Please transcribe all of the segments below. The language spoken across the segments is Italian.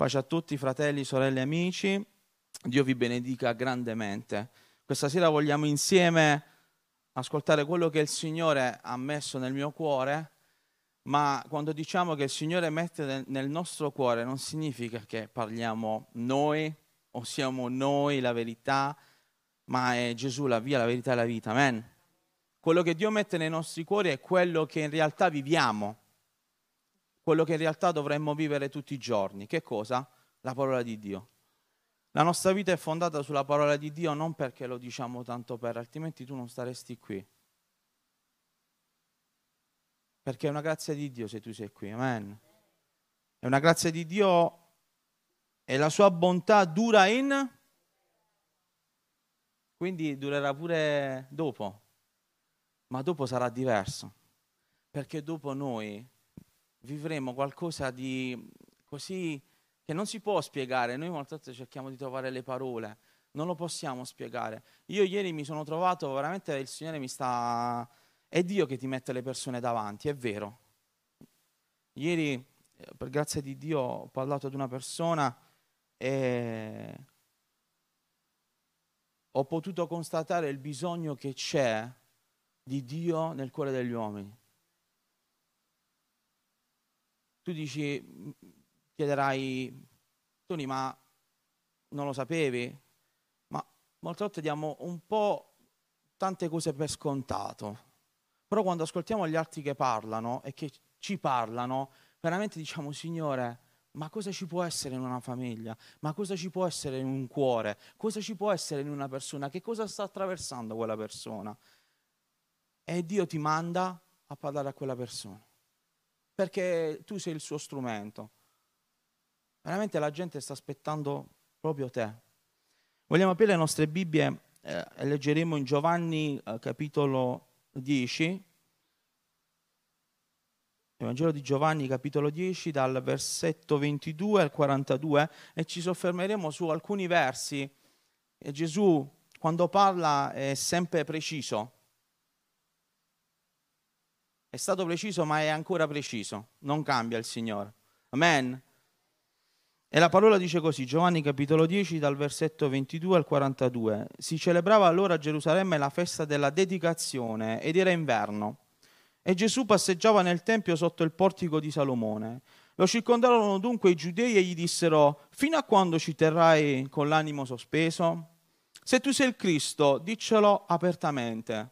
Pace a tutti, fratelli, sorelle, amici. Dio vi benedica grandemente. Questa sera vogliamo insieme ascoltare quello che il Signore ha messo nel mio cuore, ma quando diciamo che il Signore mette nel nostro cuore non significa che parliamo noi o siamo noi la verità, ma è Gesù la via, la verità e la vita. Amen. Quello che Dio mette nei nostri cuori è quello che in realtà viviamo quello che in realtà dovremmo vivere tutti i giorni. Che cosa? La parola di Dio. La nostra vita è fondata sulla parola di Dio non perché lo diciamo tanto per, altrimenti tu non staresti qui. Perché è una grazia di Dio se tu sei qui, amen. È una grazia di Dio e la sua bontà dura in... Quindi durerà pure dopo, ma dopo sarà diverso, perché dopo noi vivremo qualcosa di così che non si può spiegare. Noi molte volte cerchiamo di trovare le parole, non lo possiamo spiegare. Io ieri mi sono trovato, veramente il Signore mi sta... È Dio che ti mette le persone davanti, è vero. Ieri, eh, per grazia di Dio, ho parlato ad una persona e ho potuto constatare il bisogno che c'è di Dio nel cuore degli uomini. Tu dici, chiederai, Tony, ma non lo sapevi? Ma molte volte diamo un po' tante cose per scontato. Però quando ascoltiamo gli altri che parlano e che ci parlano, veramente diciamo, Signore, ma cosa ci può essere in una famiglia? Ma cosa ci può essere in un cuore? Cosa ci può essere in una persona? Che cosa sta attraversando quella persona? E Dio ti manda a parlare a quella persona perché tu sei il suo strumento. Veramente la gente sta aspettando proprio te. Vogliamo aprire le nostre Bibbie eh, e leggeremo in Giovanni eh, capitolo 10, il Vangelo di Giovanni capitolo 10 dal versetto 22 al 42 e ci soffermeremo su alcuni versi. E Gesù quando parla è sempre preciso è stato preciso, ma è ancora preciso. Non cambia il Signore. Amen. E la parola dice così, Giovanni capitolo 10 dal versetto 22 al 42. Si celebrava allora a Gerusalemme la festa della dedicazione ed era inverno. E Gesù passeggiava nel Tempio sotto il portico di Salomone. Lo circondarono dunque i giudei e gli dissero, fino a quando ci terrai con l'animo sospeso? Se tu sei il Cristo, diccelo apertamente.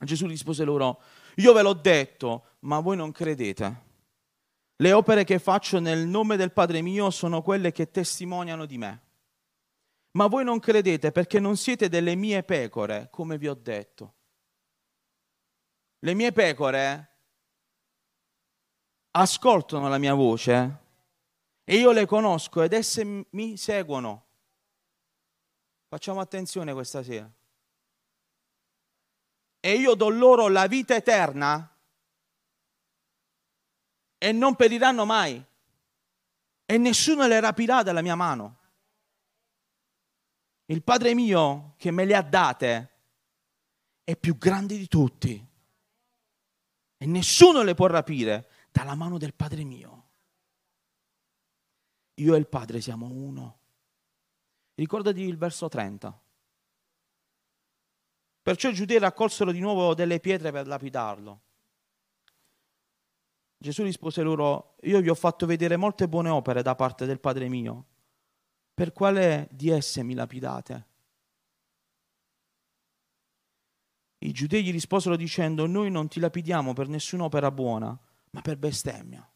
Gesù rispose loro, io ve l'ho detto, ma voi non credete. Le opere che faccio nel nome del Padre mio sono quelle che testimoniano di me. Ma voi non credete perché non siete delle mie pecore, come vi ho detto. Le mie pecore ascoltano la mia voce e io le conosco ed esse mi seguono. Facciamo attenzione questa sera e io do loro la vita eterna e non periranno mai e nessuno le rapirà dalla mia mano. Il Padre mio che me le ha date è più grande di tutti e nessuno le può rapire dalla mano del Padre mio. Io e il Padre siamo uno. Ricordati il verso 30. Perciò i giudei raccolsero di nuovo delle pietre per lapidarlo. Gesù rispose loro, io vi ho fatto vedere molte buone opere da parte del Padre mio. Per quale di esse mi lapidate? I giudei gli risposero dicendo, noi non ti lapidiamo per nessuna opera buona, ma per bestemmia.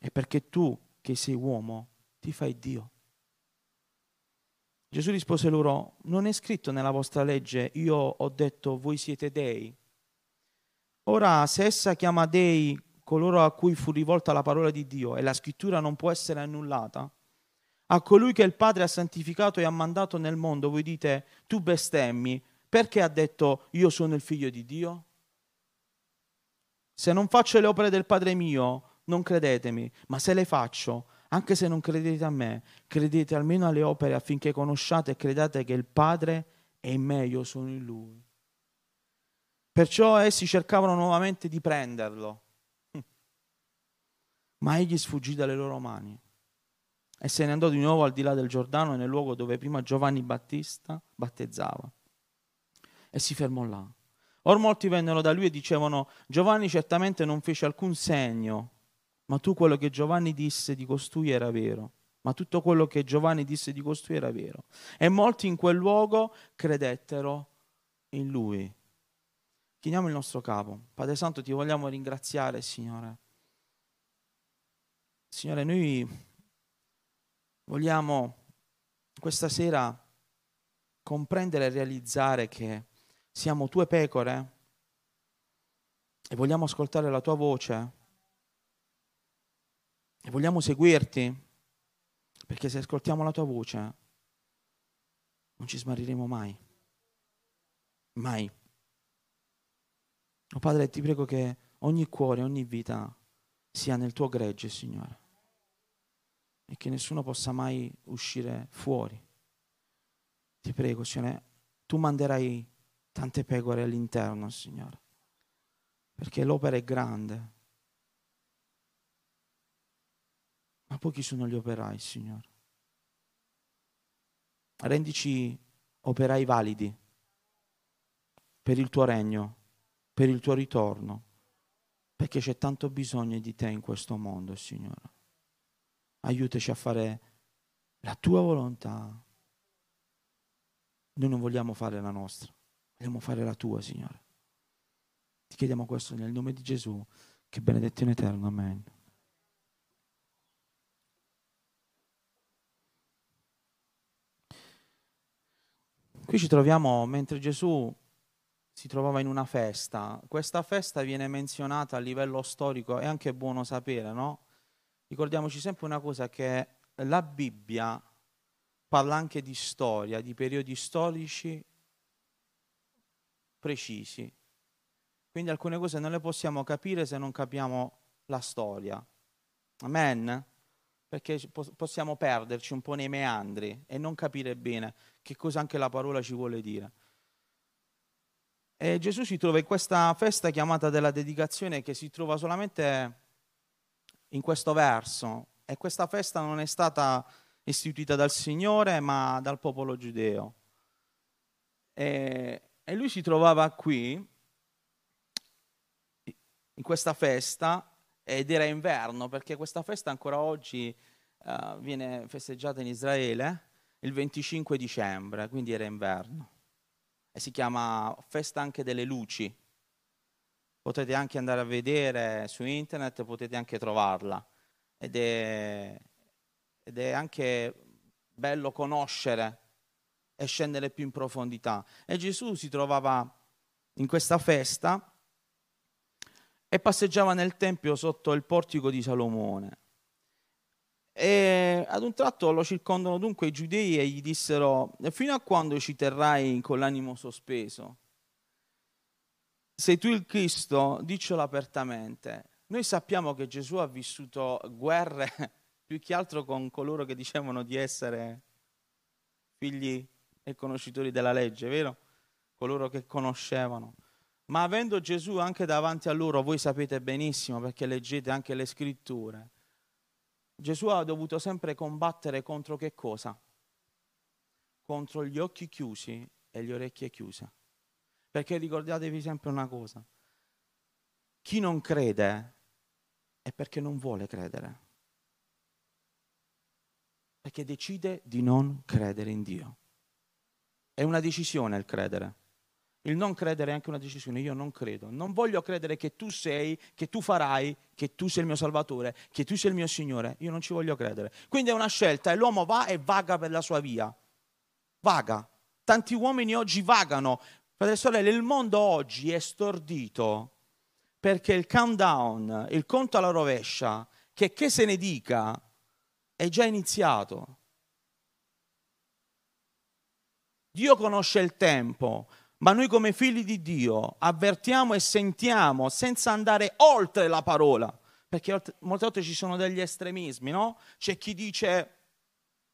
E perché tu, che sei uomo, ti fai Dio. Gesù rispose loro, non è scritto nella vostra legge, io ho detto voi siete dei. Ora, se essa chiama dei coloro a cui fu rivolta la parola di Dio e la scrittura non può essere annullata, a colui che il Padre ha santificato e ha mandato nel mondo, voi dite, tu bestemmi, perché ha detto io sono il figlio di Dio? Se non faccio le opere del Padre mio, non credetemi, ma se le faccio, anche se non credete a me, credete almeno alle opere affinché conosciate e credate che il Padre è in me, io sono in Lui. Perciò essi cercavano nuovamente di prenderlo. Ma egli sfuggì dalle loro mani e se ne andò di nuovo al di là del Giordano nel luogo dove prima Giovanni Battista battezzava. E si fermò là. Or molti vennero da lui e dicevano, Giovanni certamente non fece alcun segno, ma tu quello che Giovanni disse di costui era vero. Ma tutto quello che Giovanni disse di costui era vero. E molti in quel luogo credettero in lui. Chiniamo il nostro capo. Padre Santo, ti vogliamo ringraziare, Signore. Signore, noi vogliamo questa sera comprendere e realizzare che siamo tue pecore e vogliamo ascoltare la tua voce e vogliamo seguirti perché se ascoltiamo la tua voce non ci smarriremo mai. Mai. Oh Padre, ti prego che ogni cuore, ogni vita sia nel tuo gregge, Signore, e che nessuno possa mai uscire fuori. Ti prego, Signore, tu manderai tante pecore all'interno, Signore, perché l'opera è grande. Ma pochi sono gli operai, Signore. Rendici operai validi per il tuo regno per il tuo ritorno, perché c'è tanto bisogno di te in questo mondo, Signore. Aiutaci a fare la tua volontà. Noi non vogliamo fare la nostra, vogliamo fare la tua, Signore. Ti chiediamo questo nel nome di Gesù, che benedetto in eterno. Amen. Qui ci troviamo mentre Gesù si trovava in una festa. Questa festa viene menzionata a livello storico, è anche buono sapere, no? Ricordiamoci sempre una cosa, che la Bibbia parla anche di storia, di periodi storici precisi. Quindi alcune cose non le possiamo capire se non capiamo la storia. Amen? Perché possiamo perderci un po' nei meandri e non capire bene che cosa anche la parola ci vuole dire. E Gesù si trova in questa festa chiamata della dedicazione che si trova solamente in questo verso. E questa festa non è stata istituita dal Signore ma dal popolo giudeo. E, e lui si trovava qui, in questa festa, ed era inverno perché questa festa ancora oggi uh, viene festeggiata in Israele il 25 dicembre, quindi era inverno e si chiama Festa anche delle luci. Potete anche andare a vedere su internet, potete anche trovarla. Ed è, ed è anche bello conoscere e scendere più in profondità. E Gesù si trovava in questa festa e passeggiava nel Tempio sotto il portico di Salomone. E ad un tratto lo circondano dunque i giudei e gli dissero, fino a quando ci terrai con l'animo sospeso? Sei tu il Cristo, diccelo apertamente. Noi sappiamo che Gesù ha vissuto guerre più che altro con coloro che dicevano di essere figli e conoscitori della legge, vero? Coloro che conoscevano. Ma avendo Gesù anche davanti a loro, voi sapete benissimo perché leggete anche le scritture, Gesù ha dovuto sempre combattere contro che cosa? Contro gli occhi chiusi e le orecchie chiuse. Perché ricordatevi sempre una cosa, chi non crede è perché non vuole credere, perché decide di non credere in Dio. È una decisione il credere. Il non credere è anche una decisione, io non credo, non voglio credere che tu sei, che tu farai, che tu sei il mio Salvatore, che tu sei il mio Signore, io non ci voglio credere. Quindi è una scelta e l'uomo va e vaga per la sua via, vaga. Tanti uomini oggi vagano, fratelli e sorelle, il mondo oggi è stordito perché il countdown, il conto alla rovescia, che che se ne dica, è già iniziato. Dio conosce il tempo, ma noi come figli di Dio avvertiamo e sentiamo senza andare oltre la parola, perché molte volte ci sono degli estremismi, no? C'è chi dice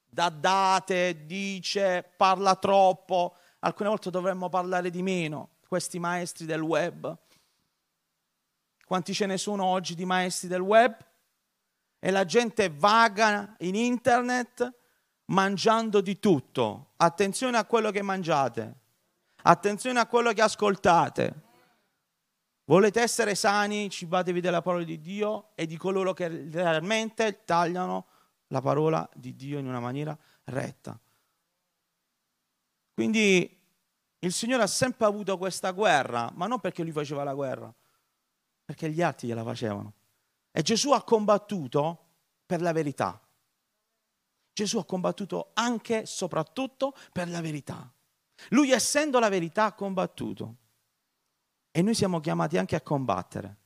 da date, dice, parla troppo, alcune volte dovremmo parlare di meno, questi maestri del web. Quanti ce ne sono oggi di maestri del web? e la gente vaga in internet mangiando di tutto. Attenzione a quello che mangiate, attenzione a quello che ascoltate. Volete essere sani, cibatevi della parola di Dio e di coloro che realmente tagliano la parola di Dio in una maniera retta. Quindi il Signore ha sempre avuto questa guerra, ma non perché lui faceva la guerra, perché gli altri gliela facevano. E Gesù ha combattuto per la verità. Gesù ha combattuto anche e soprattutto per la verità. Lui essendo la verità ha combattuto. E noi siamo chiamati anche a combattere.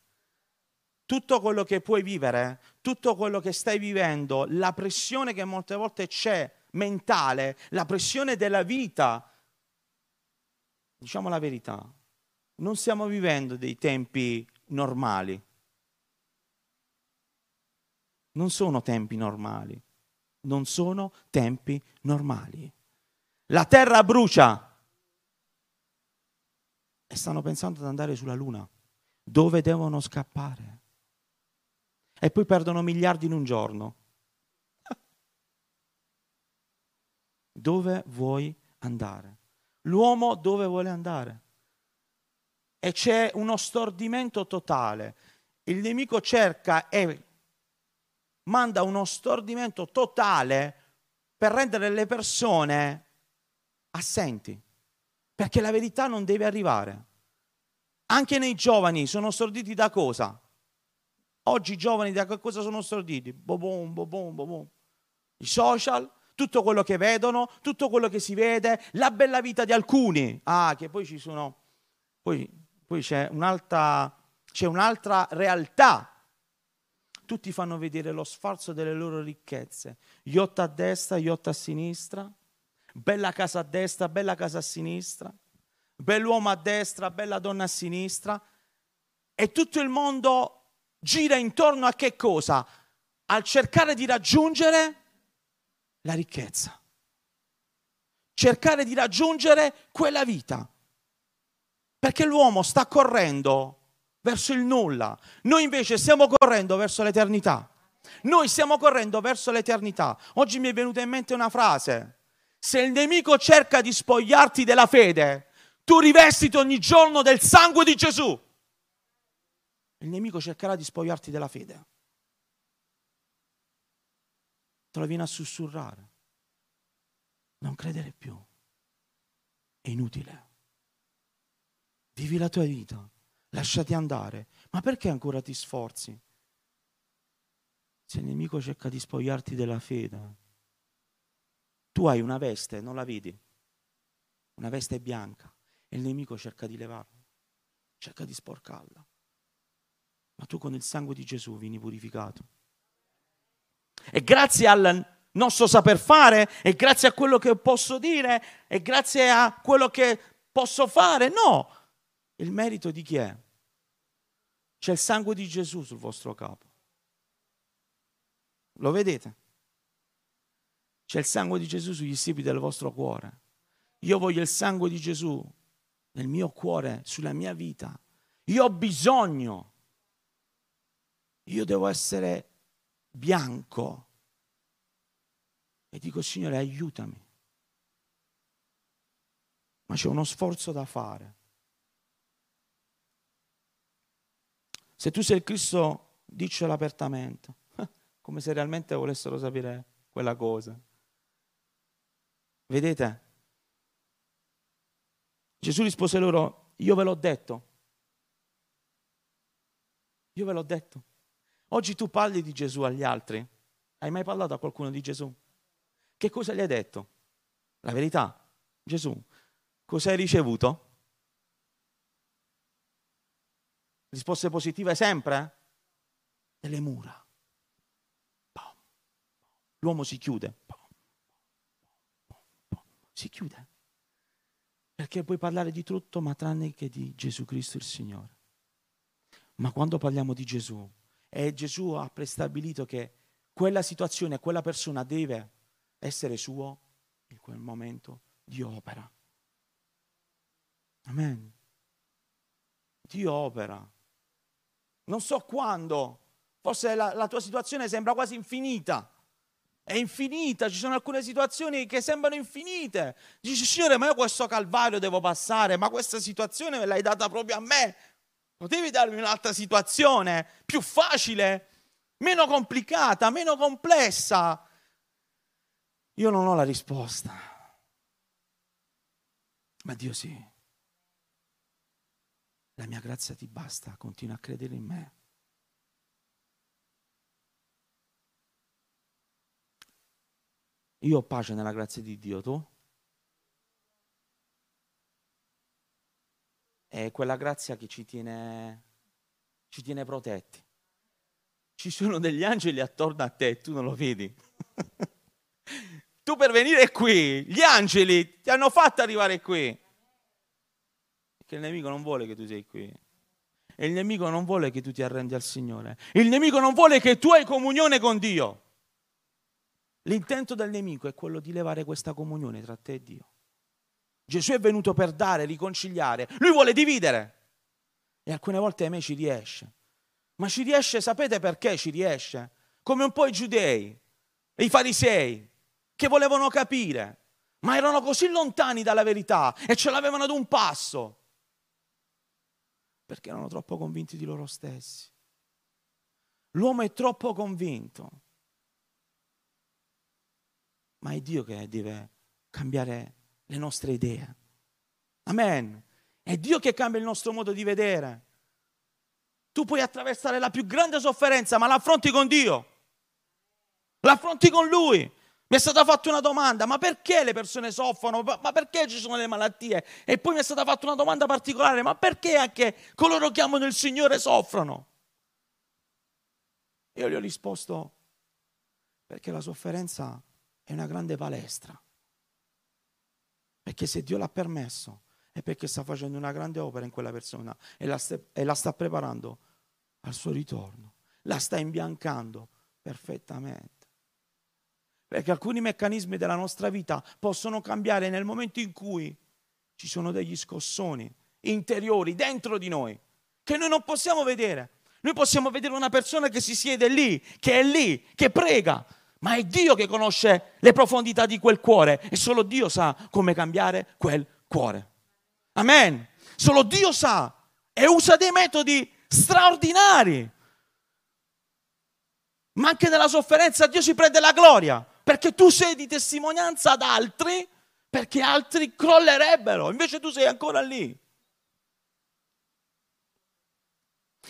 Tutto quello che puoi vivere, tutto quello che stai vivendo, la pressione che molte volte c'è mentale, la pressione della vita, diciamo la verità, non stiamo vivendo dei tempi normali. Non sono tempi normali. Non sono tempi normali. La terra brucia e stanno pensando ad andare sulla Luna, dove devono scappare. E poi perdono miliardi in un giorno. Dove vuoi andare? L'uomo dove vuole andare? E c'è uno stordimento totale. Il nemico cerca e manda uno stordimento totale per rendere le persone assenti perché la verità non deve arrivare. Anche nei giovani sono storditi da cosa? Oggi i giovani da cosa sono storditi? Bobom, bobom, bobom. I social, tutto quello che vedono, tutto quello che si vede, la bella vita di alcuni. Ah, che poi ci sono, poi, poi c'è, un'altra, c'è un'altra realtà. Tutti fanno vedere lo sfarzo delle loro ricchezze. Yacht a destra, yacht a sinistra bella casa a destra, bella casa a sinistra, bell'uomo a destra, bella donna a sinistra, e tutto il mondo gira intorno a che cosa? Al cercare di raggiungere la ricchezza, cercare di raggiungere quella vita, perché l'uomo sta correndo verso il nulla, noi invece stiamo correndo verso l'eternità. Noi stiamo correndo verso l'eternità. Oggi mi è venuta in mente una frase se il nemico cerca di spogliarti della fede, tu rivestiti ogni giorno del sangue di Gesù. Il nemico cercherà di spogliarti della fede. Te lo viene a sussurrare. Non credere più. È inutile. Vivi la tua vita. Lasciati andare. Ma perché ancora ti sforzi? Se il nemico cerca di spogliarti della fede, tu hai una veste, non la vedi? Una veste bianca e il nemico cerca di levarla, cerca di sporcarla. Ma tu con il sangue di Gesù vieni purificato. E grazie al nostro saper fare, e grazie a quello che posso dire, e grazie a quello che posso fare, no. Il merito di chi è? C'è il sangue di Gesù sul vostro capo. Lo vedete? C'è il sangue di Gesù sugli stipi del vostro cuore. Io voglio il sangue di Gesù nel mio cuore, sulla mia vita. Io ho bisogno. Io devo essere bianco. E dico, Signore, aiutami. Ma c'è uno sforzo da fare. Se tu sei il Cristo, diccelo apertamente, come se realmente volessero sapere quella cosa. Vedete? Gesù rispose loro, io ve l'ho detto. Io ve l'ho detto. Oggi tu parli di Gesù agli altri. Hai mai parlato a qualcuno di Gesù? Che cosa gli hai detto? La verità. Gesù, cosa hai ricevuto? Risposte positive sempre? Delle mura. L'uomo si chiude si chiude. Perché puoi parlare di tutto, ma tranne che di Gesù Cristo il Signore. Ma quando parliamo di Gesù, e Gesù ha prestabilito che quella situazione, quella persona deve essere suo, in quel momento Dio opera. Amen. Dio opera. Non so quando Forse la, la tua situazione sembra quasi infinita. È infinita, ci sono alcune situazioni che sembrano infinite. Dici, Signore, ma io questo calvario devo passare, ma questa situazione me l'hai data proprio a me. Potevi darmi un'altra situazione più facile, meno complicata, meno complessa. Io non ho la risposta, ma Dio sì. La mia grazia ti basta, continua a credere in me. Io ho pace nella grazia di Dio, tu? È quella grazia che ci tiene, ci tiene protetti. Ci sono degli angeli attorno a te, tu non lo vedi. tu per venire qui, gli angeli ti hanno fatto arrivare qui che il nemico non vuole che tu sei qui. E il nemico non vuole che tu ti arrendi al Signore. Il nemico non vuole che tu hai comunione con Dio. L'intento del nemico è quello di levare questa comunione tra te e Dio. Gesù è venuto per dare, riconciliare. Lui vuole dividere. E alcune volte a me ci riesce. Ma ci riesce, sapete perché ci riesce? Come un po' i giudei e i farisei che volevano capire, ma erano così lontani dalla verità e ce l'avevano ad un passo perché erano troppo convinti di loro stessi. L'uomo è troppo convinto, ma è Dio che deve cambiare le nostre idee. Amen. È Dio che cambia il nostro modo di vedere. Tu puoi attraversare la più grande sofferenza, ma l'affronti con Dio. L'affronti con Lui. Mi è stata fatta una domanda, ma perché le persone soffrono? Ma perché ci sono le malattie? E poi mi è stata fatta una domanda particolare, ma perché anche coloro che amano il Signore soffrono? Io gli ho risposto, perché la sofferenza è una grande palestra. Perché se Dio l'ha permesso è perché sta facendo una grande opera in quella persona e la, sta, e la sta preparando al suo ritorno. La sta imbiancando perfettamente. Perché alcuni meccanismi della nostra vita possono cambiare nel momento in cui ci sono degli scossoni interiori dentro di noi che noi non possiamo vedere. Noi possiamo vedere una persona che si siede lì, che è lì, che prega, ma è Dio che conosce le profondità di quel cuore e solo Dio sa come cambiare quel cuore. Amen. Solo Dio sa e usa dei metodi straordinari. Ma anche nella sofferenza Dio si prende la gloria perché tu sei di testimonianza ad altri, perché altri crollerebbero, invece tu sei ancora lì.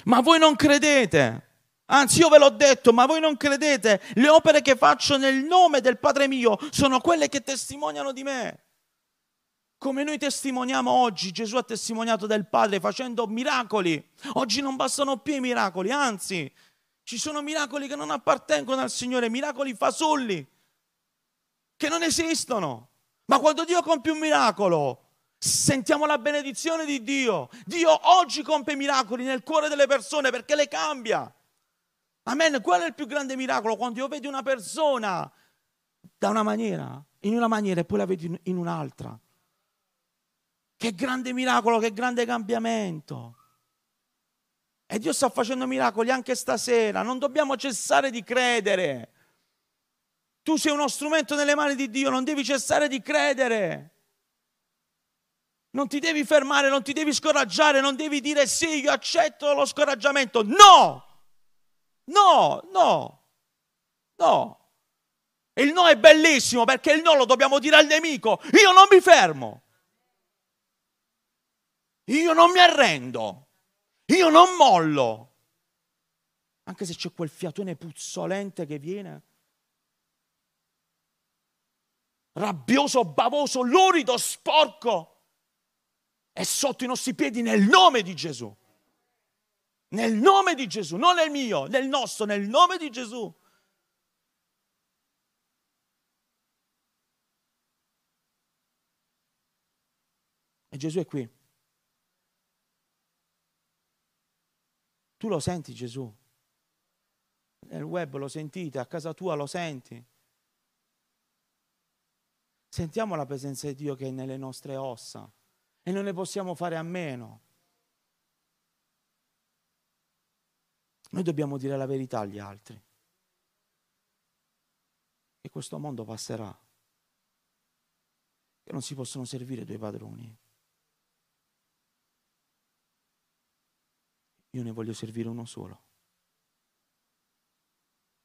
Ma voi non credete, anzi io ve l'ho detto, ma voi non credete, le opere che faccio nel nome del Padre mio sono quelle che testimoniano di me. Come noi testimoniamo oggi, Gesù ha testimoniato del Padre facendo miracoli. Oggi non bastano più i miracoli, anzi, ci sono miracoli che non appartengono al Signore, miracoli fasulli che non esistono. Ma quando Dio compie un miracolo, sentiamo la benedizione di Dio. Dio oggi compie miracoli nel cuore delle persone perché le cambia. Amen. Quello è il più grande miracolo quando io vedo una persona da una maniera, in una maniera e poi la vedo in un'altra. Che grande miracolo, che grande cambiamento. E Dio sta facendo miracoli anche stasera. Non dobbiamo cessare di credere. Tu sei uno strumento nelle mani di Dio, non devi cessare di credere. Non ti devi fermare, non ti devi scoraggiare, non devi dire sì, io accetto lo scoraggiamento. No! No, no, no. E il no è bellissimo perché il no lo dobbiamo dire al nemico. Io non mi fermo. Io non mi arrendo. Io non mollo. Anche se c'è quel fiatone puzzolente che viene rabbioso, bavoso, lurido, sporco, è sotto i nostri piedi nel nome di Gesù. Nel nome di Gesù, non nel mio, nel nostro, nel nome di Gesù. E Gesù è qui. Tu lo senti Gesù? Nel web lo sentite, a casa tua lo senti. Sentiamo la presenza di Dio che è nelle nostre ossa e non ne possiamo fare a meno. Noi dobbiamo dire la verità agli altri. Che questo mondo passerà. Che non si possono servire due padroni. Io ne voglio servire uno solo.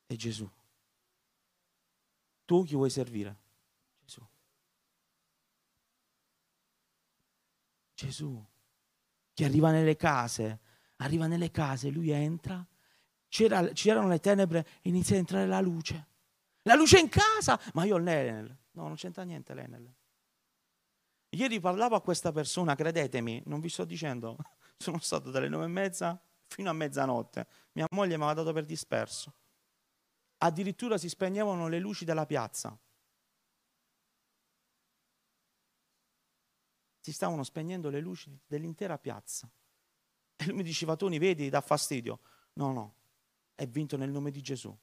È Gesù. Tu chi vuoi servire? Gesù. Gesù. Chi arriva nelle case, arriva nelle case, lui entra, C'era, c'erano le tenebre inizia a entrare la luce. La luce in casa, ma io ho l'Enel. No, non c'entra niente l'Enel. Ieri parlavo a questa persona, credetemi, non vi sto dicendo, sono stato dalle nove e mezza fino a mezzanotte. Mia moglie mi aveva dato per disperso. Addirittura si spegnevano le luci della piazza. Si stavano spegnendo le luci dell'intera piazza. E lui mi diceva, Toni, vedi, dà fastidio. No, no, è vinto nel nome di Gesù.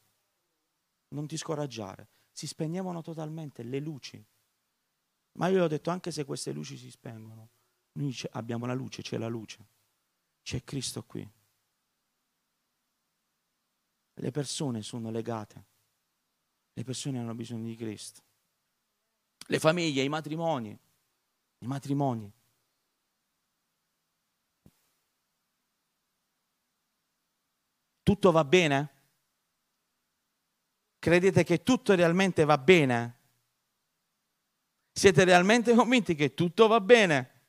Non ti scoraggiare. Si spegnevano totalmente le luci. Ma io ho detto, anche se queste luci si spengono, noi abbiamo la luce, c'è la luce. C'è Cristo qui. Le persone sono legate. Le persone hanno bisogno di Cristo. Le famiglie, i matrimoni. I matrimoni. Tutto va bene? Credete che tutto realmente va bene? Siete realmente convinti che tutto va bene?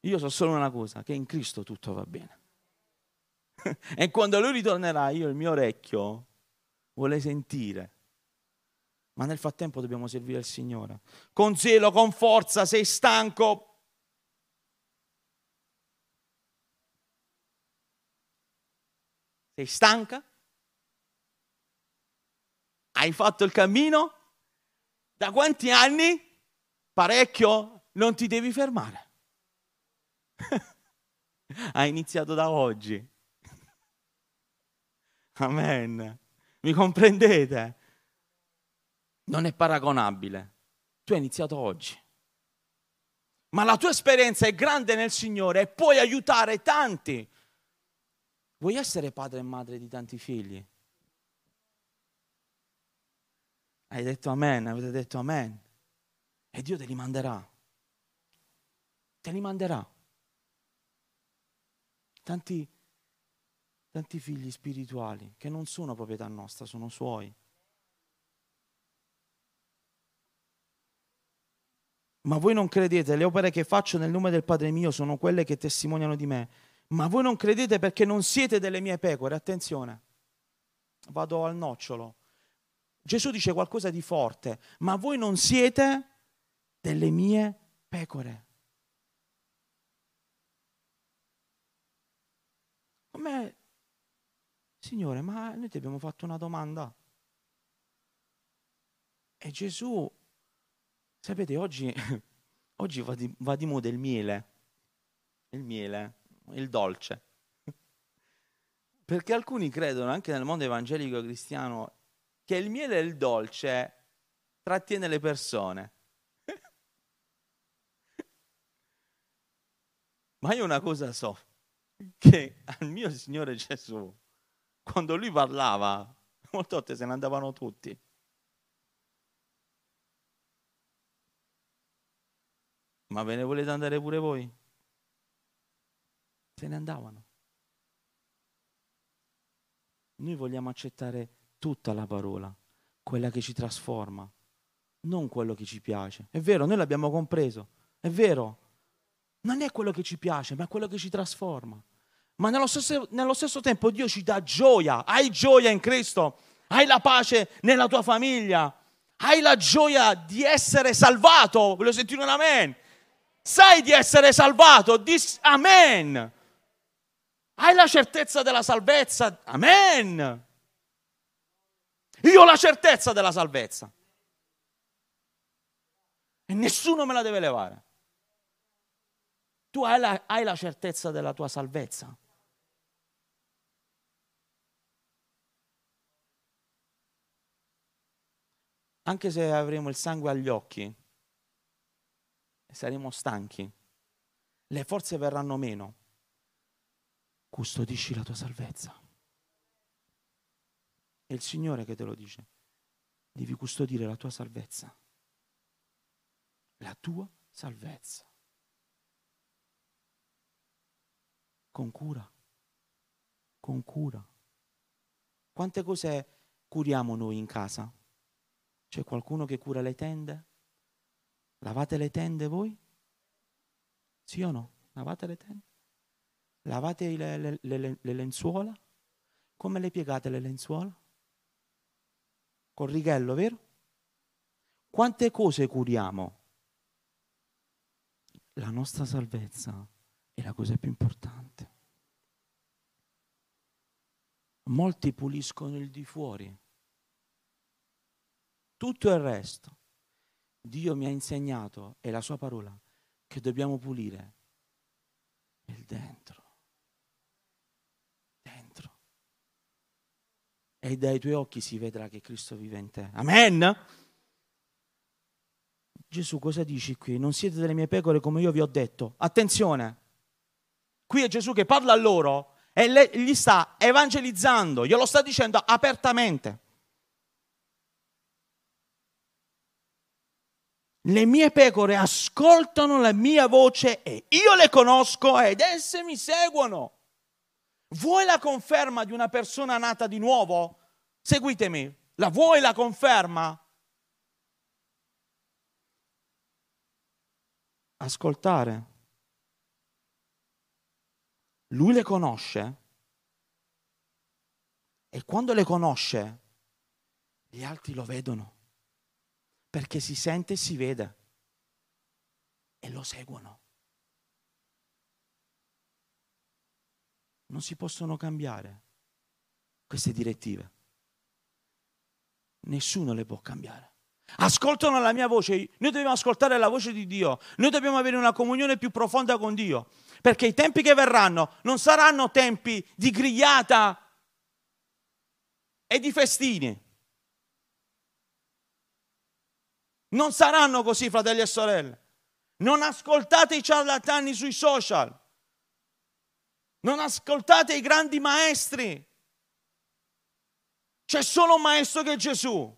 Io so solo una cosa, che in Cristo tutto va bene. e quando lui ritornerà, io il mio orecchio vuole sentire. Ma nel frattempo dobbiamo servire il Signore. Con zelo, con forza, sei stanco. Sei stanca? Hai fatto il cammino? Da quanti anni? Parecchio? Non ti devi fermare. Hai iniziato da oggi. Amen. Mi comprendete? Non è paragonabile. Tu hai iniziato oggi. Ma la tua esperienza è grande nel Signore e puoi aiutare tanti. Vuoi essere padre e madre di tanti figli? Hai detto amen, avete detto amen. E Dio te li manderà. Te li manderà. Tanti tanti figli spirituali che non sono proprietà nostra, sono suoi. Ma voi non credete, le opere che faccio nel nome del Padre mio sono quelle che testimoniano di me. Ma voi non credete perché non siete delle mie pecore. Attenzione, vado al nocciolo. Gesù dice qualcosa di forte, ma voi non siete delle mie pecore. Come Signore, ma noi ti abbiamo fatto una domanda. E Gesù, sapete, oggi, oggi va, di, va di moda il miele, il miele, il dolce. Perché alcuni credono, anche nel mondo evangelico cristiano, che il miele e il dolce trattiene le persone. Ma io una cosa so, che al mio Signore Gesù quando lui parlava, molte volte se ne andavano tutti. Ma ve ne volete andare pure voi? Se ne andavano. Noi vogliamo accettare tutta la parola, quella che ci trasforma, non quello che ci piace. È vero, noi l'abbiamo compreso, è vero. Non è quello che ci piace, ma è quello che ci trasforma ma nello stesso, nello stesso tempo Dio ci dà gioia. Hai gioia in Cristo, hai la pace nella tua famiglia, hai la gioia di essere salvato. Voglio sentire un amen. Sai di essere salvato, dis amen. Hai la certezza della salvezza, amen. Io ho la certezza della salvezza. E nessuno me la deve levare. Tu hai la, hai la certezza della tua salvezza. anche se avremo il sangue agli occhi e saremo stanchi, le forze verranno meno, custodisci la tua salvezza. È il Signore che te lo dice. Devi custodire la tua salvezza. La tua salvezza. Con cura. Con cura. Quante cose curiamo noi in casa? C'è qualcuno che cura le tende? Lavate le tende voi? Sì o no? Lavate le tende? Lavate le, le, le, le lenzuola? Come le piegate le lenzuola? Col righello, vero? Quante cose curiamo? La nostra salvezza è la cosa più importante. Molti puliscono il di fuori, tutto il resto. Dio mi ha insegnato, è la sua parola, che dobbiamo pulire il dentro. Dentro. E dai tuoi occhi si vedrà che Cristo vive in te. Amen. Gesù cosa dici qui? Non siete delle mie pecore come io vi ho detto. Attenzione. Qui è Gesù che parla a loro e le, gli sta evangelizzando, glielo sta dicendo apertamente. Le mie pecore ascoltano la mia voce e io le conosco ed esse mi seguono. Vuoi la conferma di una persona nata di nuovo? Seguitemi. La vuoi la conferma? Ascoltare. Lui le conosce e quando le conosce, gli altri lo vedono perché si sente e si vede e lo seguono. Non si possono cambiare queste direttive. Nessuno le può cambiare. Ascoltano la mia voce, noi dobbiamo ascoltare la voce di Dio, noi dobbiamo avere una comunione più profonda con Dio, perché i tempi che verranno non saranno tempi di grigliata e di festini. Non saranno così, fratelli e sorelle. Non ascoltate i ciarlatani sui social. Non ascoltate i grandi maestri. C'è solo un maestro che è Gesù.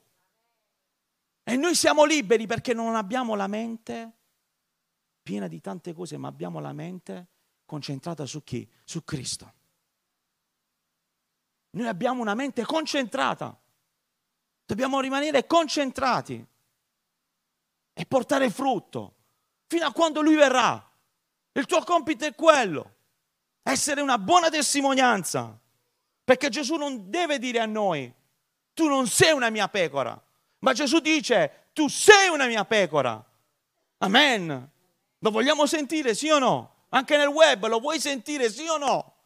E noi siamo liberi perché non abbiamo la mente piena di tante cose, ma abbiamo la mente concentrata su chi? Su Cristo. Noi abbiamo una mente concentrata. Dobbiamo rimanere concentrati e portare frutto fino a quando lui verrà. Il tuo compito è quello, essere una buona testimonianza, perché Gesù non deve dire a noi, tu non sei una mia pecora, ma Gesù dice, tu sei una mia pecora. Amen. Lo vogliamo sentire, sì o no? Anche nel web lo vuoi sentire, sì o no?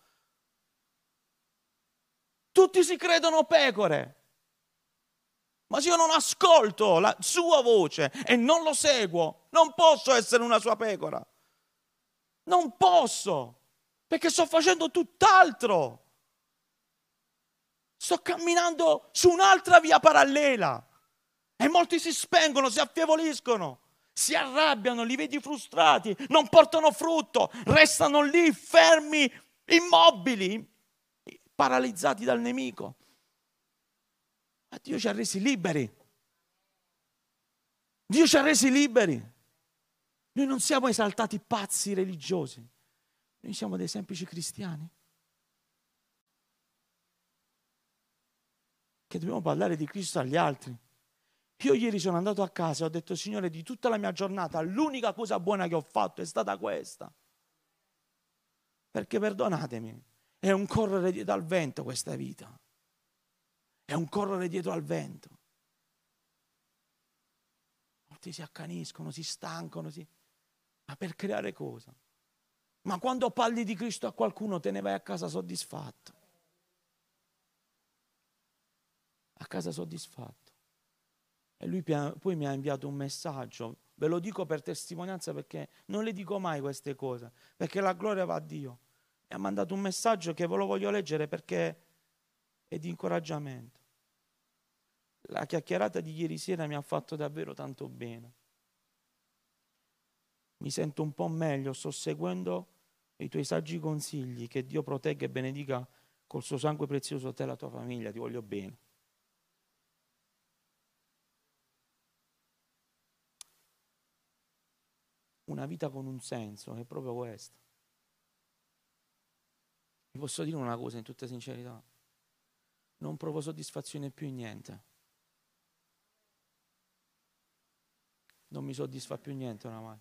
Tutti si credono pecore. Ma se io non ascolto la sua voce e non lo seguo, non posso essere una sua pecora. Non posso, perché sto facendo tutt'altro. Sto camminando su un'altra via parallela. E molti si spengono, si affievoliscono, si arrabbiano, li vedi frustrati, non portano frutto, restano lì fermi, immobili, paralizzati dal nemico. Ma Dio ci ha resi liberi. Dio ci ha resi liberi. Noi non siamo esaltati pazzi religiosi, noi siamo dei semplici cristiani. Che dobbiamo parlare di Cristo agli altri. Io ieri sono andato a casa e ho detto, Signore, di tutta la mia giornata, l'unica cosa buona che ho fatto è stata questa. Perché perdonatemi, è un correre dietro al vento questa vita è un correre dietro al vento. Molti si accaniscono, si stancano, si... ma per creare cosa? Ma quando parli di Cristo a qualcuno te ne vai a casa soddisfatto. A casa soddisfatto. E lui poi mi ha inviato un messaggio, ve lo dico per testimonianza perché non le dico mai queste cose, perché la gloria va a Dio. Mi ha mandato un messaggio che ve lo voglio leggere perché è di incoraggiamento. La chiacchierata di ieri sera mi ha fatto davvero tanto bene mi sento un po' meglio, sto seguendo i tuoi saggi consigli, che Dio protegga e benedica col suo sangue prezioso te e la tua famiglia, ti voglio bene. Una vita con un senso, è proprio questa. Vi posso dire una cosa in tutta sincerità, non provo soddisfazione più in niente. Non mi soddisfa più niente oramai.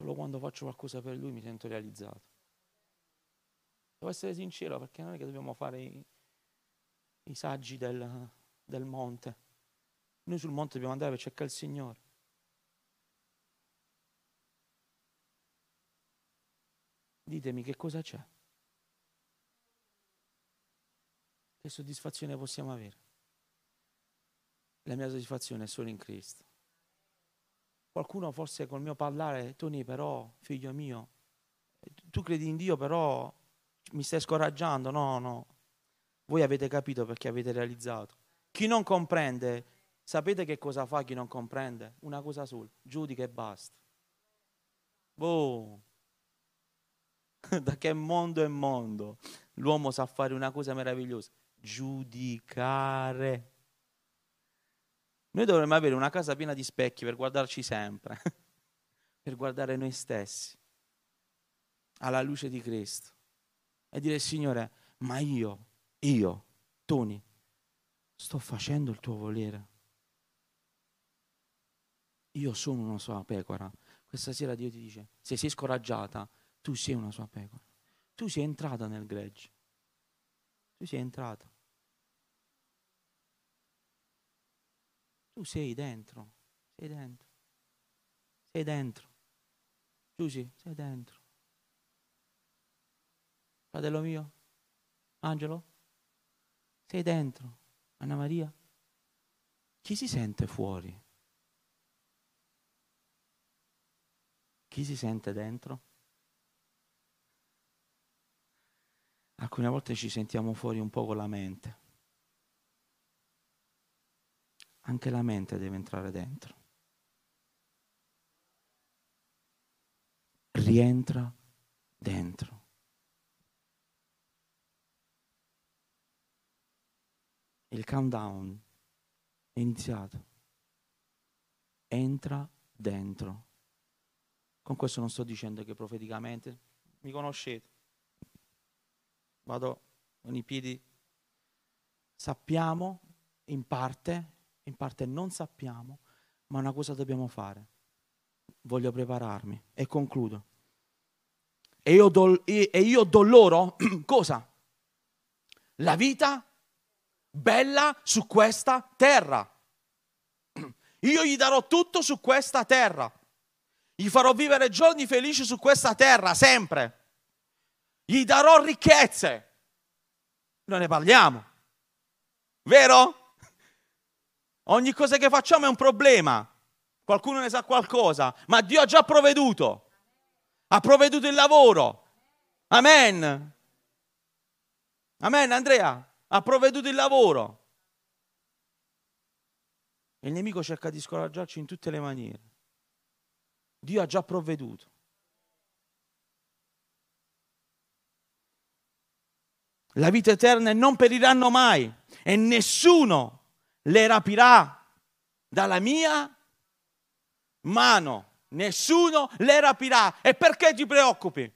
Solo quando faccio qualcosa per lui mi sento realizzato. Devo essere sincero perché non è che dobbiamo fare i, i saggi del, del monte. Noi sul monte dobbiamo andare per cercare il Signore. Ditemi che cosa c'è. Che soddisfazione possiamo avere? La mia soddisfazione è solo in Cristo. Qualcuno forse col mio parlare, Tony però, figlio mio, tu credi in Dio però mi stai scoraggiando? No, no. Voi avete capito perché avete realizzato. Chi non comprende, sapete che cosa fa chi non comprende? Una cosa sola, giudica e basta. Boh. Da che mondo è mondo l'uomo sa fare una cosa meravigliosa, giudicare. Noi dovremmo avere una casa piena di specchi per guardarci sempre, per guardare noi stessi alla luce di Cristo e dire Signore, ma io, io, Tony, sto facendo il tuo volere. Io sono una sua pecora. Questa sera Dio ti dice, se sei scoraggiata, tu sei una sua pecora. Tu sei entrata nel gregge. Tu sei entrata. Tu sei dentro, sei dentro, sei dentro. Giusy, sei dentro. Fratello mio, Angelo, sei dentro. Anna Maria, chi si sente fuori? Chi si sente dentro? Alcune volte ci sentiamo fuori un po' con la mente. Anche la mente deve entrare dentro. Rientra dentro. Il countdown è iniziato. Entra dentro. Con questo non sto dicendo che profeticamente mi conoscete. Vado con i piedi. Sappiamo in parte in parte non sappiamo, ma una cosa dobbiamo fare. Voglio prepararmi e concludo. E io do, e io do loro cosa? La vita bella su questa terra. Io gli darò tutto su questa terra. Gli farò vivere giorni felici su questa terra, sempre. Gli darò ricchezze. Non ne parliamo. Vero? Ogni cosa che facciamo è un problema. Qualcuno ne sa qualcosa, ma Dio ha già provveduto. Ha provveduto il lavoro. Amen. Amen, Andrea. Ha provveduto il lavoro. Il nemico cerca di scoraggiarci in tutte le maniere. Dio ha già provveduto. La vita eterna non periranno mai e nessuno le rapirà dalla mia mano. Nessuno le rapirà. E perché ti preoccupi?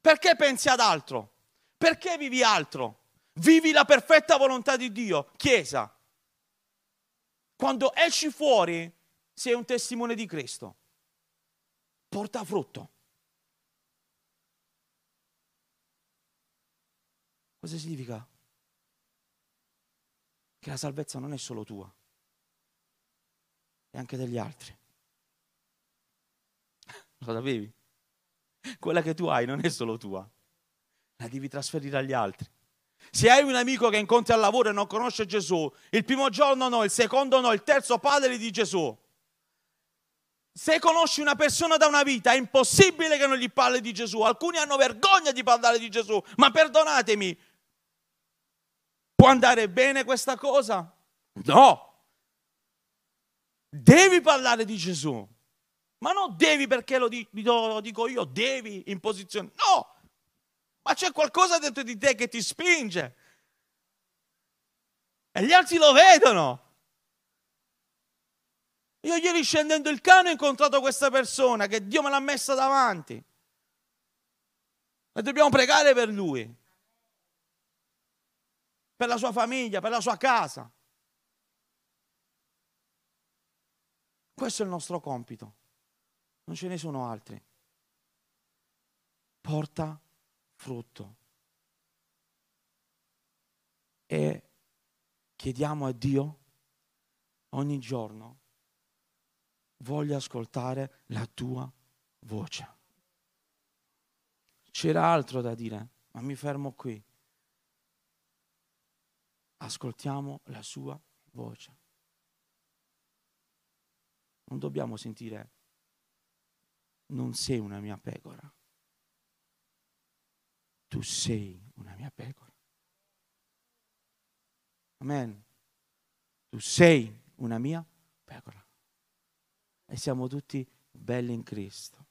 Perché pensi ad altro? Perché vivi altro? Vivi la perfetta volontà di Dio, Chiesa. Quando esci fuori sei un testimone di Cristo. Porta frutto. Cosa significa? Che la salvezza non è solo tua, è anche degli altri. Lo sapevi? Quella che tu hai non è solo tua, la devi trasferire agli altri. Se hai un amico che incontri al lavoro e non conosce Gesù, il primo giorno no, il secondo no, il terzo padre di Gesù. Se conosci una persona da una vita, è impossibile che non gli parli di Gesù. Alcuni hanno vergogna di parlare di Gesù, ma perdonatemi, Può andare bene questa cosa? No. Devi parlare di Gesù. Ma non devi perché lo dico io, devi in posizione. No. ma c'è qualcosa dentro di te che ti spinge. E gli altri lo vedono. Io ieri scendendo il cane ho incontrato questa persona che Dio me l'ha messa davanti. E dobbiamo pregare per lui, per la sua famiglia, per la sua casa. Questo è il nostro compito, non ce ne sono altri. Porta frutto. E chiediamo a Dio ogni giorno, voglio ascoltare la tua voce. C'era altro da dire, ma mi fermo qui. Ascoltiamo la sua voce. Non dobbiamo sentire, non sei una mia pecora. Tu sei una mia pecora. Amen. Tu sei una mia pecora. E siamo tutti belli in Cristo.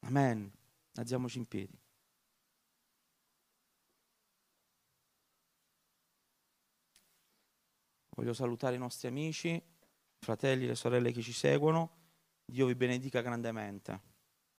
Amen. Alziamoci in piedi. Voglio salutare i nostri amici, fratelli e sorelle che ci seguono. Dio vi benedica grandemente.